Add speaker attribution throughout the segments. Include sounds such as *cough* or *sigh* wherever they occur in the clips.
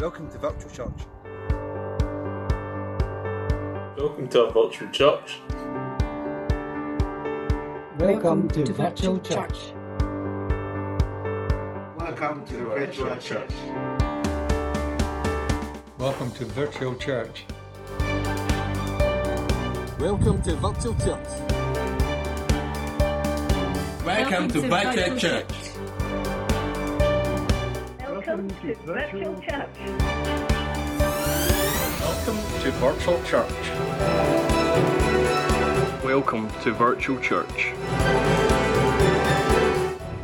Speaker 1: Welcome to Virtual Church.
Speaker 2: Welcome to our virtual church.
Speaker 3: Welcome to Virtual Church.
Speaker 4: Welcome to Virtual Church.
Speaker 5: Welcome to Virtual Church.
Speaker 6: Welcome to Virtual Church.
Speaker 7: Welcome to Virtual Church.
Speaker 8: Welcome to Virtual Church.
Speaker 5: Welcome to Virtual Church.
Speaker 9: Welcome to Virtual Church.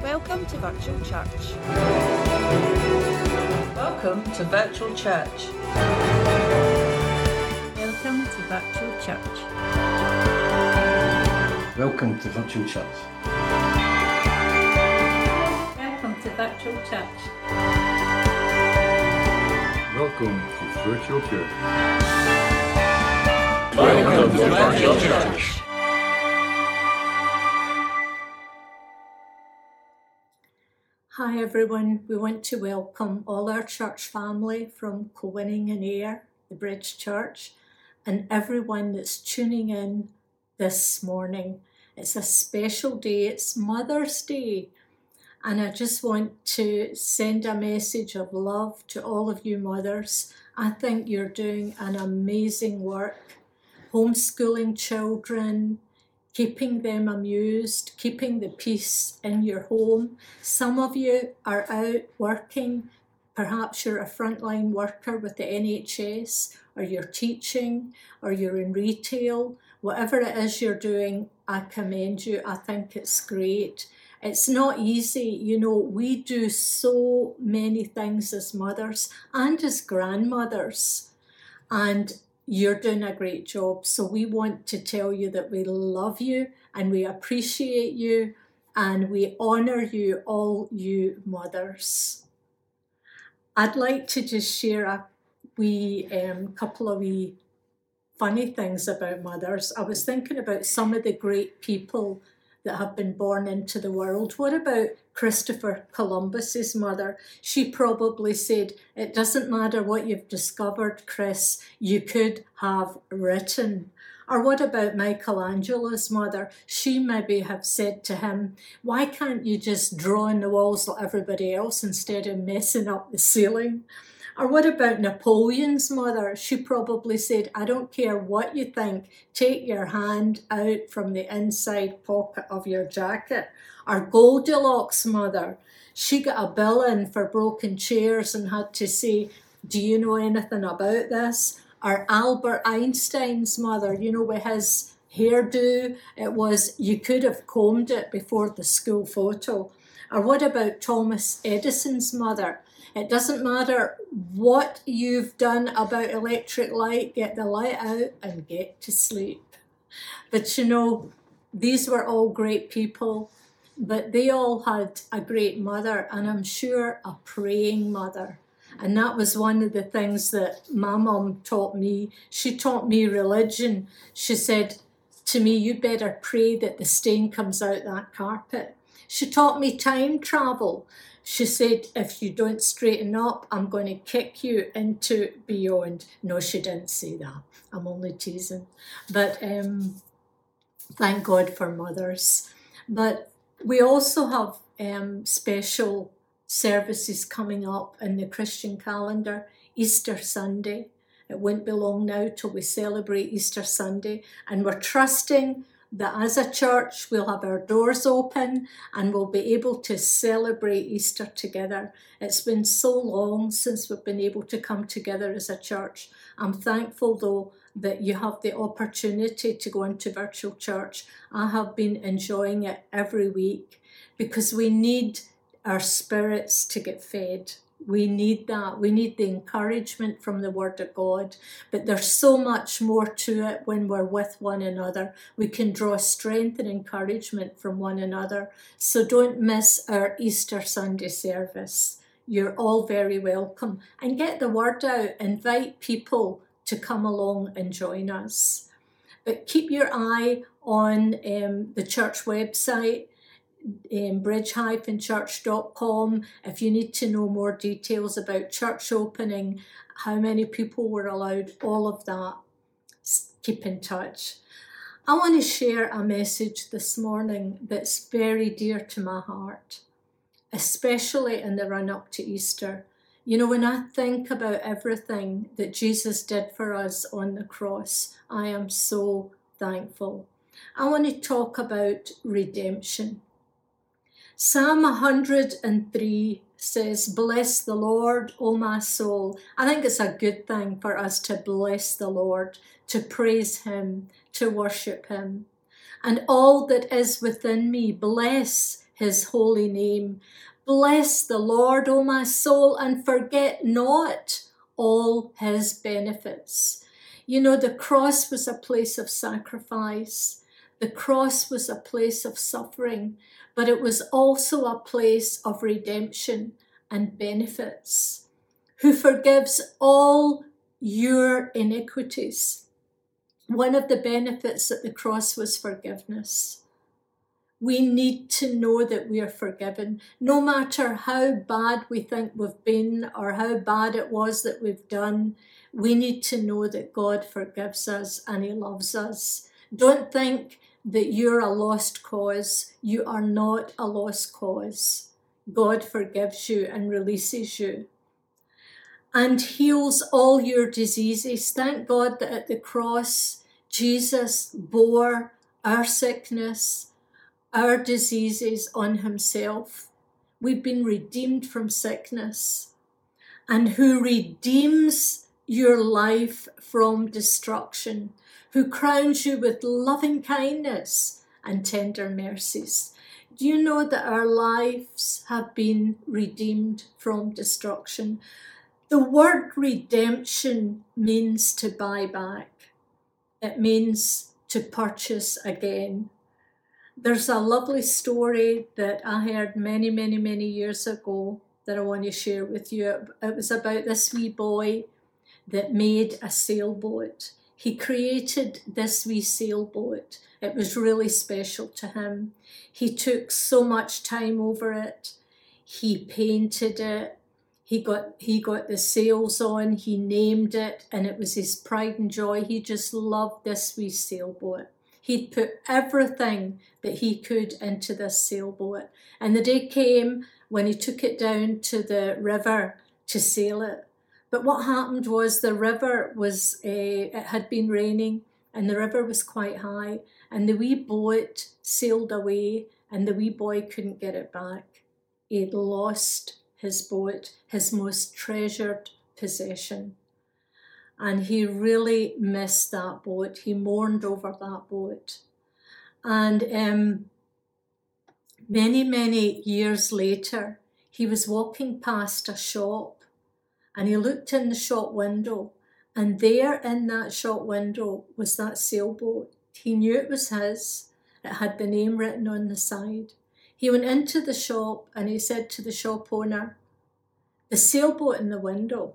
Speaker 10: Welcome to Virtual Church.
Speaker 11: Welcome to Virtual Church.
Speaker 12: Welcome to Virtual Church.
Speaker 13: Welcome to Virtual Church.
Speaker 12: Welcome to Virtual Church.
Speaker 14: Welcome to Virtual Church.
Speaker 15: Hi everyone, we want to welcome all our church family from Kilwinning and Ayr, the Bridge Church, and everyone that's tuning in this morning. It's a special day, it's Mother's Day, and I just want to send a message of love to all of you mothers. I think you're doing an amazing work, homeschooling children, keeping them amused, keeping the peace in your home. Some of you are out working. Perhaps you're a frontline worker with the NHS, or you're teaching, or you're in retail. Whatever it is you're doing, I commend you. I think it's great. It's not easy, you know, we do so many things as mothers and as grandmothers. And you're doing a great job. So we want to tell you that we love you and we appreciate you and we honour you, all you mothers. I'd like to just share a wee um, couple of wee funny things about mothers. I was thinking about some of the great people that have been born into the world. What about Christopher Columbus's mother? She probably said, It doesn't matter what you've discovered, Chris, you could have written. Or what about Michelangelo's mother? She maybe have said to him, Why can't you just draw on the walls like everybody else instead of messing up the ceiling? Or what about Napoleon's mother? She probably said, I don't care what you think, take your hand out from the inside pocket of your jacket. Or Goldilocks' mother, she got a bill in for broken chairs and had to say, Do you know anything about this? Or Albert Einstein's mother, you know, with his hairdo, it was, you could have combed it before the school photo. Or what about Thomas Edison's mother? It doesn't matter what you've done about electric light, get the light out and get to sleep. But you know, these were all great people, but they all had a great mother, and I'm sure a praying mother. And that was one of the things that my mom taught me. She taught me religion. She said to me, You better pray that the stain comes out that carpet. She taught me time travel. She said, if you don't straighten up, I'm going to kick you into beyond. No, she didn't say that. I'm only teasing. But um, thank God for mothers. But we also have um, special services coming up in the Christian calendar. Easter Sunday. It won't be long now till we celebrate Easter Sunday, and we're trusting that as a church we'll have our doors open and we'll be able to celebrate Easter together. It's been so long since we've been able to come together as a church. I'm thankful though that you have the opportunity to go into virtual church. I have been enjoying it every week because we need our spirits to get fed. We need that. We need the encouragement from the Word of God. But there's so much more to it when we're with one another. We can draw strength and encouragement from one another. So don't miss our Easter Sunday service. You're all very welcome. And get the word out. Invite people to come along and join us. But keep your eye on um, the church website um, bridge-church.com if you need to know more details about church opening, how many people were allowed, all of that. Keep in touch. I want to share a message this morning that's very dear to my heart, especially in the run up to Easter. You know, when I think about everything that Jesus did for us on the cross, I am so thankful. I want to talk about redemption. Psalm 103 says, Bless the Lord, O my soul. I think it's a good thing for us to bless the Lord, to praise Him, to worship Him. And all that is within me, bless His holy name. Bless the Lord, O my soul, and forget not all His benefits. You know, the cross was a place of sacrifice. The cross was a place of suffering, but it was also a place of redemption and benefits. Who forgives all your iniquities. One of the benefits at the cross was forgiveness. We need to know that we are forgiven, no matter how bad we think we've been or how bad it was that we've done. We need to know that God forgives us and He loves us. Don't think that you're a lost cause. You are not a lost cause. God forgives you and releases you and heals all your diseases. Thank God that at the cross, Jesus bore our sickness, our diseases on himself. We've been redeemed from sickness. And who redeems your life from destruction who crowns you with loving kindness and tender mercies. Do you know that our lives have been redeemed from destruction? The word redemption means to buy back, it means to purchase again. There's a lovely story that I heard many, many, many years ago that I want to share with you. It was about this wee boy that made a sailboat he created this wee sailboat. It was really special to him. He took so much time over it. He painted it. He got he got the sails on. He named it, and it was his pride and joy. He just loved this wee sailboat. He'd put everything that he could into this sailboat. And the day came when he took it down to the river to sail it. But what happened was the river was, uh, it had been raining and the river was quite high and the wee boat sailed away and the wee boy couldn't get it back. He'd lost his boat, his most treasured possession. And he really missed that boat. He mourned over that boat. And um, many, many years later, he was walking past a shop and he looked in the shop window, and there in that shop window was that sailboat. He knew it was his, it had the name written on the side. He went into the shop and he said to the shop owner, The sailboat in the window.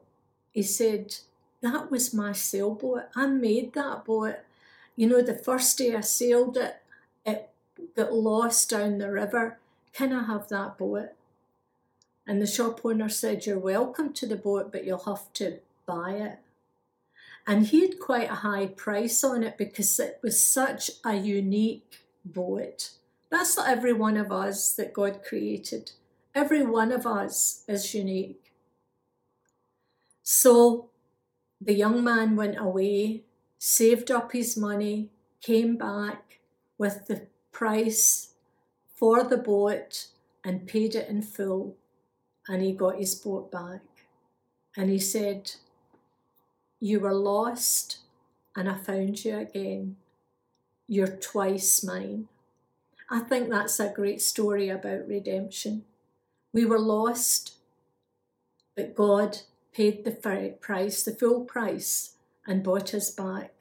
Speaker 15: He said, That was my sailboat. I made that boat. You know, the first day I sailed it, it got lost down the river. Can I have that boat? And the shop owner said, You're welcome to the boat, but you'll have to buy it. And he had quite a high price on it because it was such a unique boat. That's not every one of us that God created. Every one of us is unique. So the young man went away, saved up his money, came back with the price for the boat, and paid it in full and he got his boat back. And he said, You were lost, and I found you again. You're twice mine. I think that's a great story about redemption. We were lost, but God paid the price, the full price, and bought us back.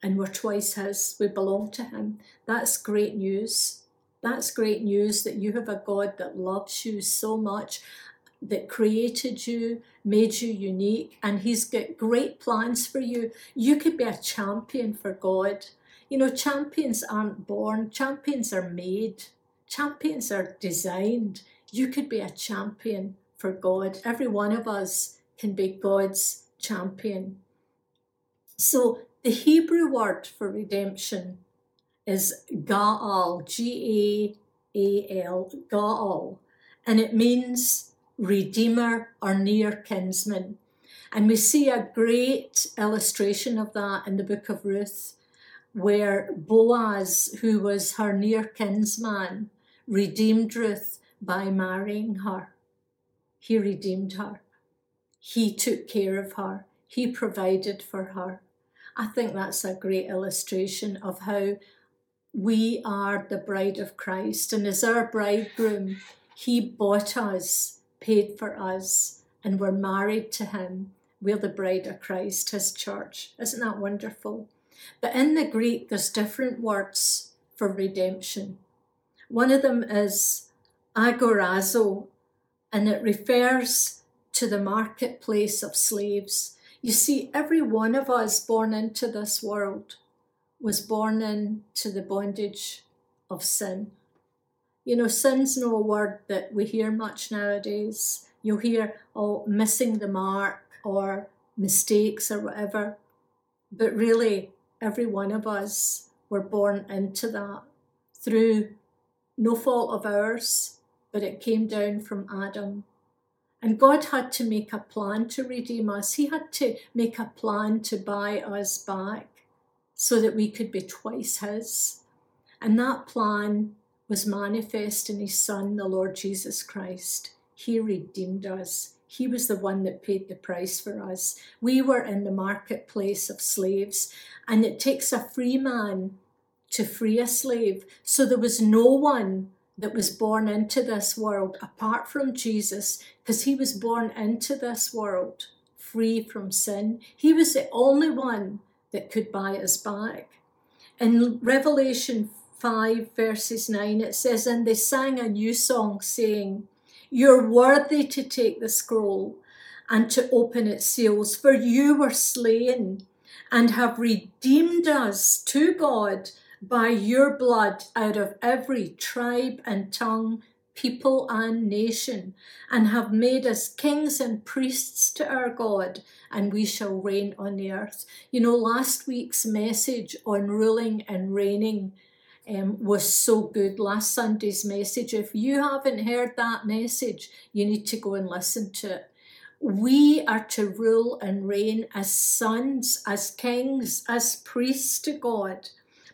Speaker 15: And we're twice His. We belong to Him. That's great news. That's great news that you have a God that loves you so much that created you, made you unique, and He's got great plans for you. You could be a champion for God. You know, champions aren't born, champions are made. Champions are designed. You could be a champion for God. Every one of us can be God's champion. So the Hebrew word for redemption is Gaal, G A A L, Gaal, and it means redeemer or near kinsman. And we see a great illustration of that in the book of Ruth, where Boaz, who was her near kinsman, redeemed Ruth by marrying her. He redeemed her. He took care of her. He provided for her. I think that's a great illustration of how we are the bride of Christ. And as our bridegroom, He bought us, paid for us, and we're married to Him. We're the bride of Christ, His church. Isn't that wonderful? But in the Greek, there's different words for redemption. One of them is agorazo, and it refers to the marketplace of slaves. You see, every one of us born into this world was born into the bondage of sin. You know, sin's no word that we hear much nowadays. You'll hear, oh, missing the mark or mistakes or whatever. But really, every one of us were born into that through no fault of ours, but it came down from Adam. And God had to make a plan to redeem us. He had to make a plan to buy us back so that we could be twice His. And that plan was manifest in His Son, the Lord Jesus Christ. He redeemed us. He was the one that paid the price for us. We were in the marketplace of slaves, and it takes a free man to free a slave. So there was no one that was born into this world apart from Jesus, because he was born into this world free from sin. He was the only one that could buy us back. In Revelation 5, verses 9, it says, And they sang a new song, saying, You're worthy to take the scroll and to open its seals, for you were slain and have redeemed us to God by your blood out of every tribe and tongue, people and nation, and have made us kings and priests to our God, and we shall reign on the earth. You know, last week's message on ruling and reigning um, was so good. Last Sunday's message. If you haven't heard that message, you need to go and listen to it. We are to rule and reign as sons, as kings, as priests to God.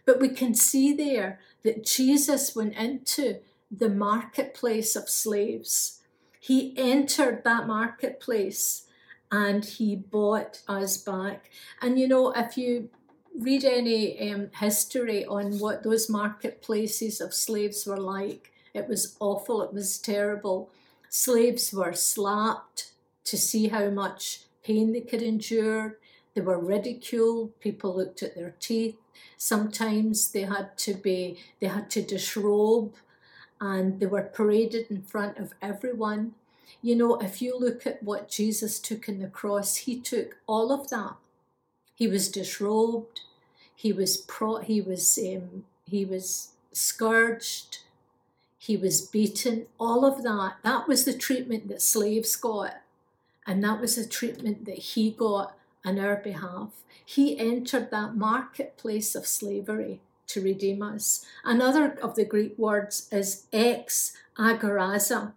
Speaker 15: But we can see there that Jesus went into the marketplace of slaves. He entered that marketplace and he bought us back. And you know, if you read any um, history on what those marketplaces of slaves were like, it was awful, it was terrible. Slaves were slapped to see how much pain they could endure. They were ridiculed. People looked at their teeth. Sometimes they had to be, they had to disrobe and they were paraded in front of everyone. You know, if you look at what Jesus took in the cross, he took all of that. He was disrobed, he was pro, he was um, he was scourged, he was beaten. All of that. That was the treatment that slaves got, and that was the treatment that he got on our behalf. He entered that marketplace of slavery to redeem us. Another of the Greek words is ex agorazo,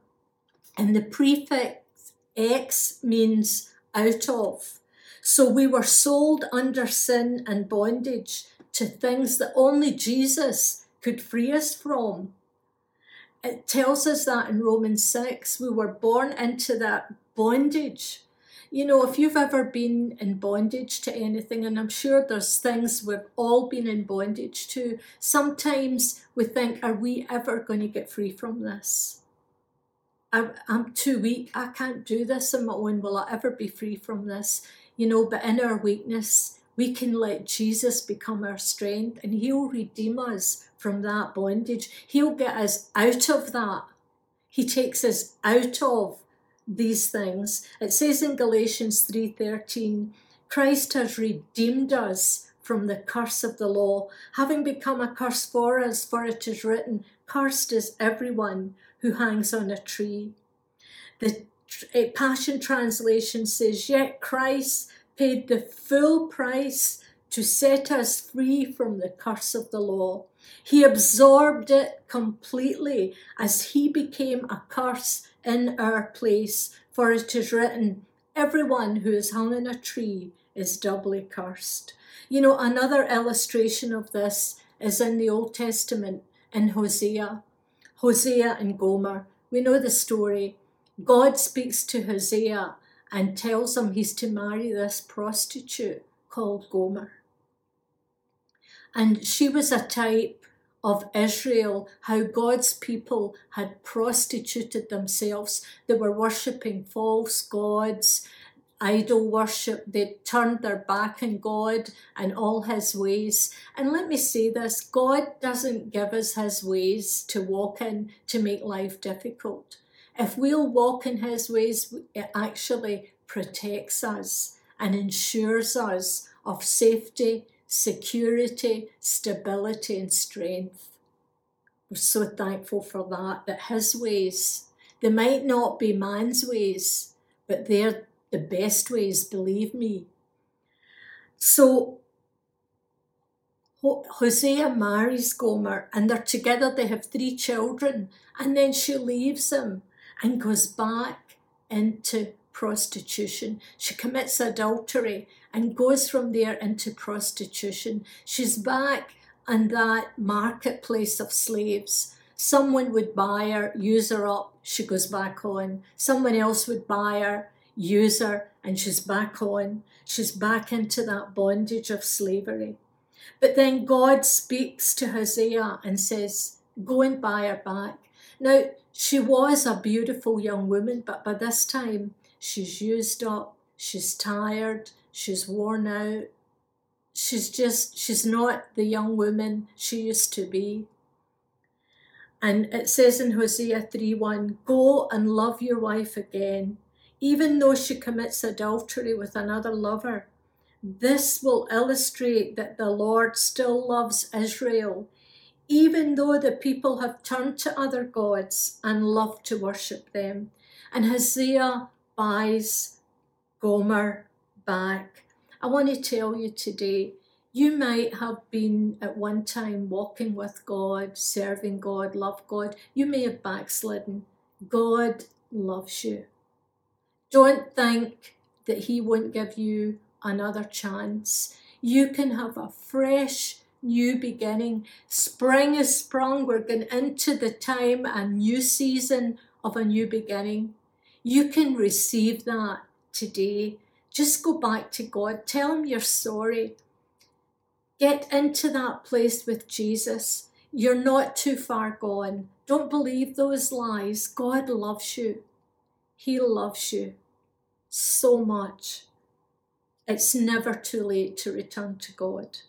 Speaker 15: and the prefix ex means out of. So we were sold under sin and bondage to things that only Jesus could free us from. It tells us that in Romans 6, we were born into that bondage you know, if you've ever been in bondage to anything, and I'm sure there's things we've all been in bondage to, sometimes we think, are we ever going to get free from this? I'm too weak. I can't do this on my own. Will I ever be free from this? You know, but in our weakness, we can let Jesus become our strength and He'll redeem us from that bondage. He'll get us out of that. He takes us out of these things. It says in Galatians 3:13, Christ has redeemed us from the curse of the law, having become a curse for us, for it is written, Cursed is everyone who hangs on a tree. The Eh, Passion Translation says, Yet Christ paid the full price to set us free from the curse of the law. He absorbed it completely as he became a curse in our place. For it is written, Everyone who is hung on a tree is doubly cursed. You know, another illustration of this is in the Old Testament in Hosea. Hosea and Gomer. We know the story. God speaks to Hosea and tells him he's to marry this prostitute called Gomer. And she was a type of Israel, how God's people had prostituted themselves. They were worshipping false gods, idol worship. They turned their back on God and all his ways. And let me say this God doesn't give us his ways to walk in to make life difficult. If we'll walk in his ways, it actually protects us and ensures us of safety, security, stability, and strength. We're so thankful for that, that his ways, they might not be man's ways, but they're the best ways, believe me. So Hosea marries Gomer and they're together, they have three children, and then she leaves him and goes back into prostitution. She commits adultery and goes from there into prostitution. She's back in that marketplace of slaves. Someone would buy her, use her up, she goes back on. Someone else would buy her, use her, and she's back on. She's back into that bondage of slavery. But then God speaks to Hosea and says, Go and buy her back. Now, she was a beautiful young woman, but by this time she's used up, she's tired, she's worn out. She's just, she's not the young woman she used to be. And it says in Hosea 3 1, Go and love your wife again, even though she commits adultery with another lover. This will illustrate that the Lord still loves Israel even though the people have turned to other gods and love to worship them. And Hosea buys Gomer back. I want to tell you today, you might have been at one time walking with God, serving God, love God. You may have backslidden. God loves you. Don't think that He won't give you another chance. You can have a fresh new beginning. Spring is sprung. We're going into the time, a new season of a new beginning. You can receive that today. Just go back to God. Tell Him your story. Get into that place with Jesus. You're not too far gone. Don't believe those lies. God loves you. He loves you so much. It's never too late to return to God.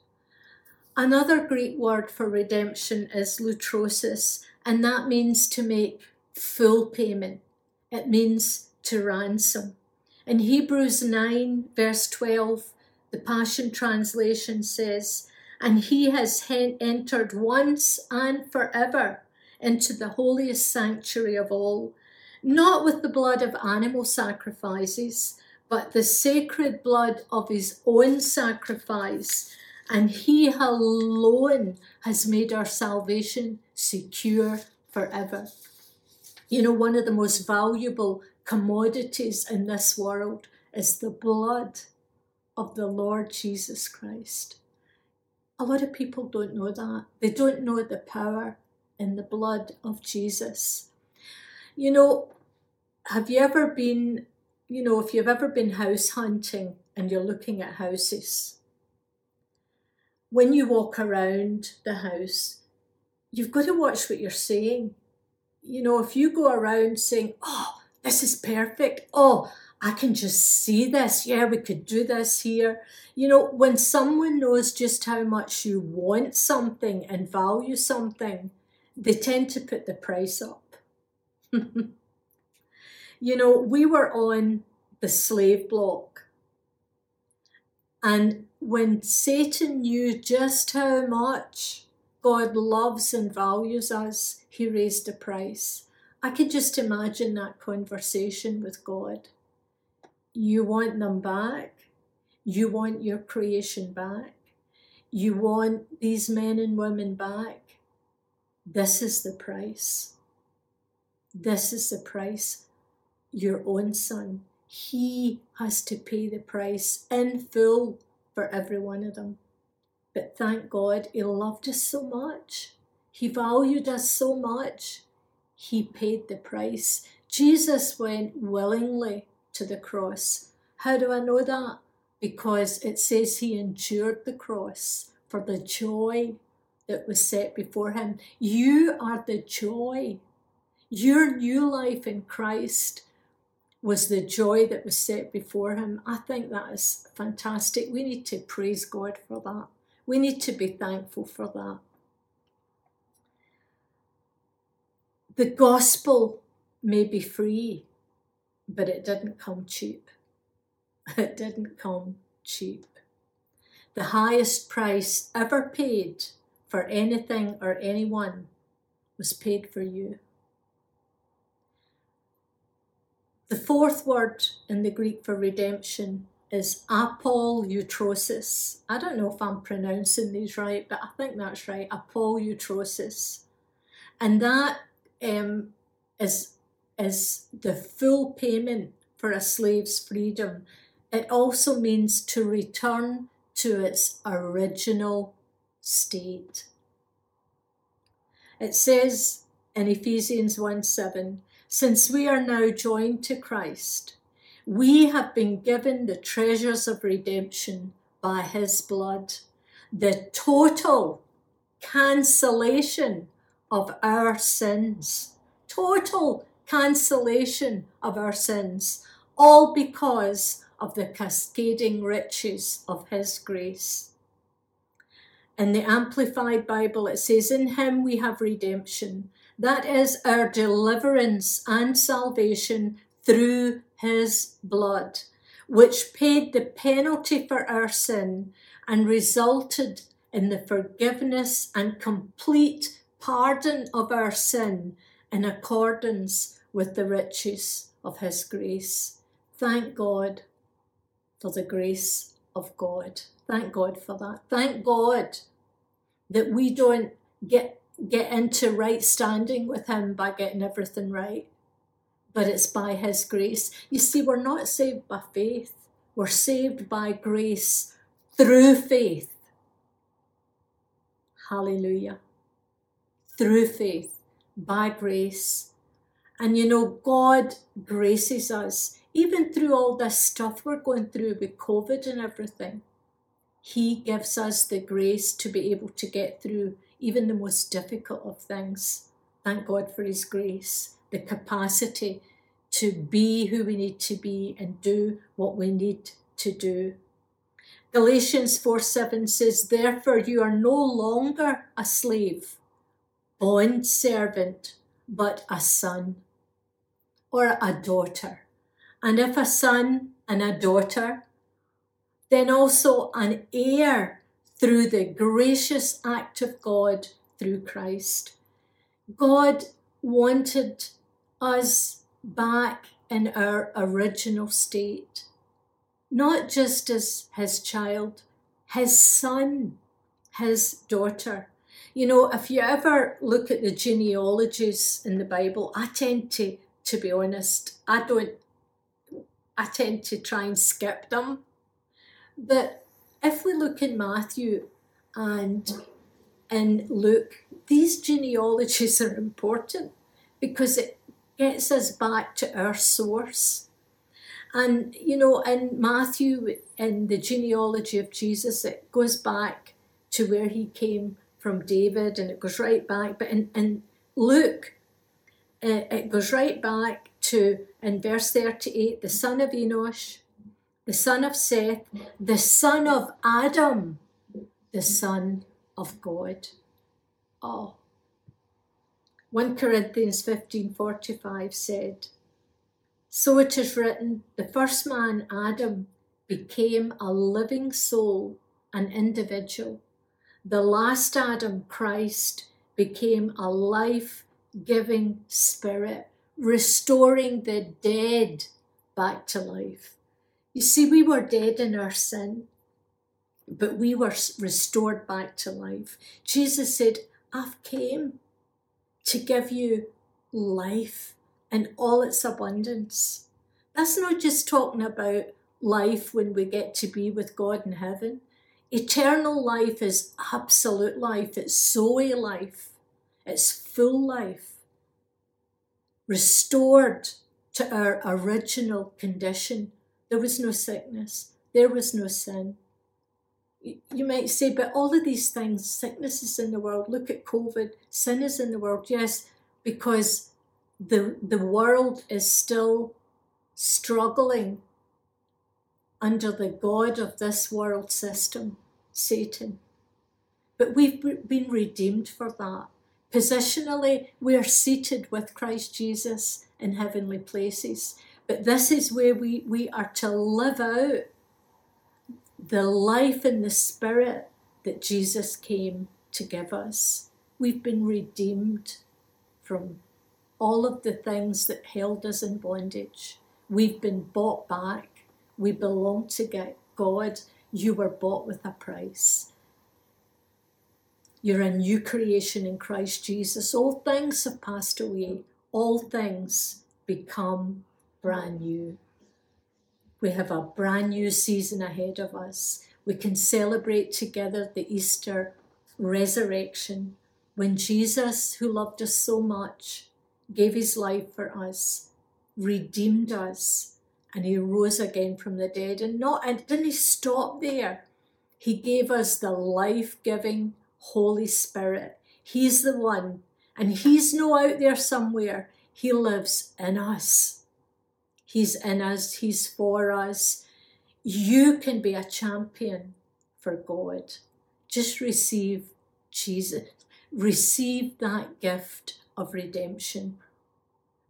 Speaker 15: Another Greek word for redemption is lutrosis, and that means to make full payment. It means to ransom. In Hebrews 9, verse 12, the Passion Translation says, And he has entered once and forever into the holiest sanctuary of all, not with the blood of animal sacrifices, but the sacred blood of his own sacrifice and He alone has made our salvation secure forever. You know, one of the most valuable commodities in this world is the blood of the Lord Jesus Christ. A lot of people don't know that. They don't know the power in the blood of Jesus. You know, have you ever been, you know, if you've ever been house hunting and you're looking at houses, when you walk around the house, you've got to watch what you're saying. You know, if you go around saying, Oh, this is perfect. Oh, I can just see this. Yeah, we could do this here. You know, when someone knows just how much you want something and value something, they tend to put the price up. *laughs* you know, we were on the slave block and when Satan knew just how much God loves and values us, He raised a price. I could just imagine that conversation with God. You want them back? You want your creation back? You want these men and women back? This is the price. This is the price. Your own son. He has to pay the price in full for every one of them. But thank God, He loved us so much. He valued us so much. He paid the price. Jesus went willingly to the cross. How do I know that? Because it says He endured the cross for the joy that was set before Him. You are the joy. Your new life in Christ was the joy that was set before him. I think that is fantastic. We need to praise God for that. We need to be thankful for that. The gospel may be free, but it didn't come cheap. *laughs* It didn't come cheap. The highest price ever paid for anything or anyone was paid for you. The fourth word in the Greek for redemption is apolutrosis. I don't know if I'm pronouncing these right, but I think that's right. Apolutrosis. And that um, is, is the full payment for a slave's freedom. It also means to return to its original state. It says in Ephesians 1 7, since we are now joined to Christ, we have been given the treasures of redemption by his blood, the total cancellation of our sins. Total cancellation of our sins, all because of the cascading riches of his grace. In the Amplified Bible, it says, In him we have redemption that is our deliverance and salvation through his blood, which paid the penalty for our sin and resulted in the forgiveness and complete pardon of our sin in accordance with the riches of his grace. Thank God for the grace of God. Thank God for that. Thank God that we don't get get into right standing with Him by getting everything right, but it's by His grace. You see, we're not saved by faith, we're saved by grace through faith. Hallelujah. Through faith, by grace. And you know, God graces us, even through all this stuff we're going through with COVID and everything. He gives us the grace to be able to get through even the most difficult of things. Thank God for His grace, the capacity to be who we need to be and do what we need to do. Galatians 4 7 says, Therefore, you are no longer a slave, bond servant, but a son or a daughter. And if a son and a daughter, then also an heir through the gracious act of God through Christ. God wanted us back in our original state, not just as his child, his son, his daughter. You know, if you ever look at the genealogies in the Bible, I tend to, to be honest, I don't, I tend to try and skip them. But if we look in Matthew and in Luke, these genealogies are important because it gets us back to our source. And, you know, in Matthew, in the genealogy of Jesus, it goes back to where he came from David and it goes right back. But in, in Luke, it goes right back to, in verse 38, the son of Enosh, the son of Seth, the son of Adam, the son of God. Oh. 1 Corinthians 15:45 said, So it is written, the first man Adam became a living soul, an individual. The last Adam, Christ, became a life giving spirit, restoring the dead back to life. You see, we were dead in our sin, but we were restored back to life. Jesus said, I've came to give you life in all its abundance. That's not just talking about life when we get to be with God in heaven. Eternal life is absolute life, it's Zoe life, it's full life, restored to our original condition. There was no sickness, there was no sin. You might say, but all of these things, sickness is in the world. Look at COVID, sin is in the world. Yes, because the, the world is still struggling under the God of this world system, Satan. But we've been redeemed for that. Positionally, we are seated with Christ Jesus in heavenly places. But this is where we, we are to live out the life and the spirit that Jesus came to give us. We've been redeemed from all of the things that held us in bondage. We've been bought back. We belong to God. You were bought with a price. You're a new creation in Christ Jesus. All things have passed away, all things become brand new. We have a brand new season ahead of us. We can celebrate together the Easter resurrection when Jesus, who loved us so much, gave his life for us, redeemed us, and he rose again from the dead. And not and didn't he stop there? He gave us the life-giving Holy Spirit. He's the one, and he's no out there somewhere. He lives in us. He's in us, he's for us. You can be a champion for God. Just receive Jesus. Receive that gift of redemption.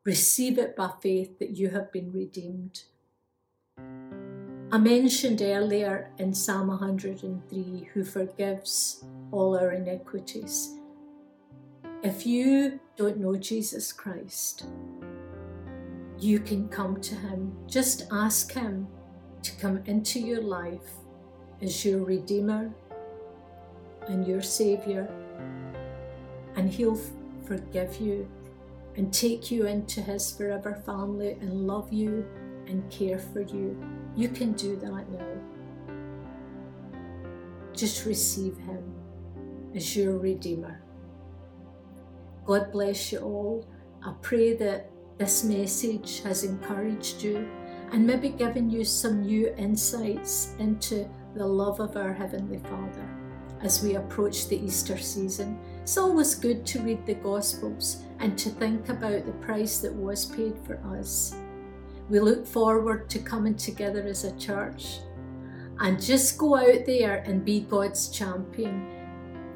Speaker 15: Receive it by faith that you have been redeemed. I mentioned earlier in Psalm 103 who forgives all our iniquities. If you don't know Jesus Christ, you can come to Him. Just ask Him to come into your life as your Redeemer and your Saviour, and He'll forgive you and take you into His forever family and love you and care for you. You can do that now. Just receive Him as your Redeemer. God bless you all. I pray that this message has encouraged you and maybe given you some new insights into the love of our Heavenly Father as we approach the Easter season. It's always good to read the Gospels and to think about the price that was paid for us. We look forward to coming together as a church and just go out there and be God's champion.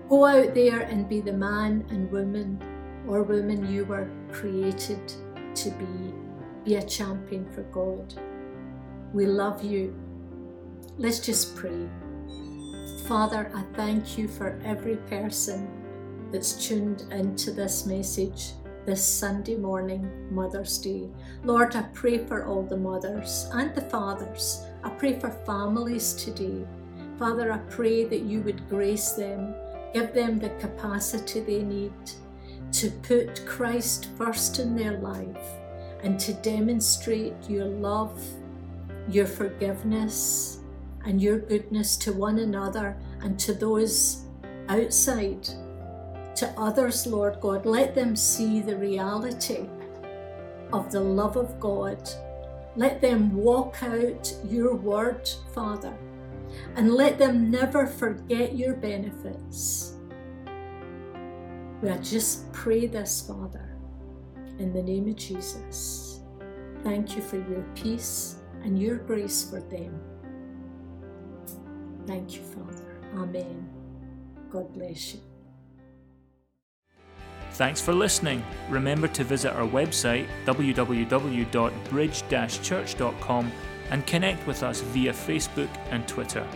Speaker 15: Go out there and be the man and woman or woman you were created to be. Be a champion for God. We love you. Let's just pray. Father, I thank you for every person that's tuned into this message this Sunday morning, Mother's Day. Lord, I pray for all the mothers and the fathers. I pray for families today. Father, I pray that you would grace them, give them the capacity they need to put Christ first in their life and to demonstrate your love, your forgiveness, and your goodness to one another and to those outside to others, Lord God. Let them see the reality of the love of God. Let them walk out your word, Father, and let them never forget your benefits. We just pray this, Father, in the name of Jesus. Thank you for your peace and your grace for them. Thank you, Father. Amen. God bless you.
Speaker 2: Thanks for listening. Remember to visit our website www.bridge-church.com and connect with us via Facebook and Twitter.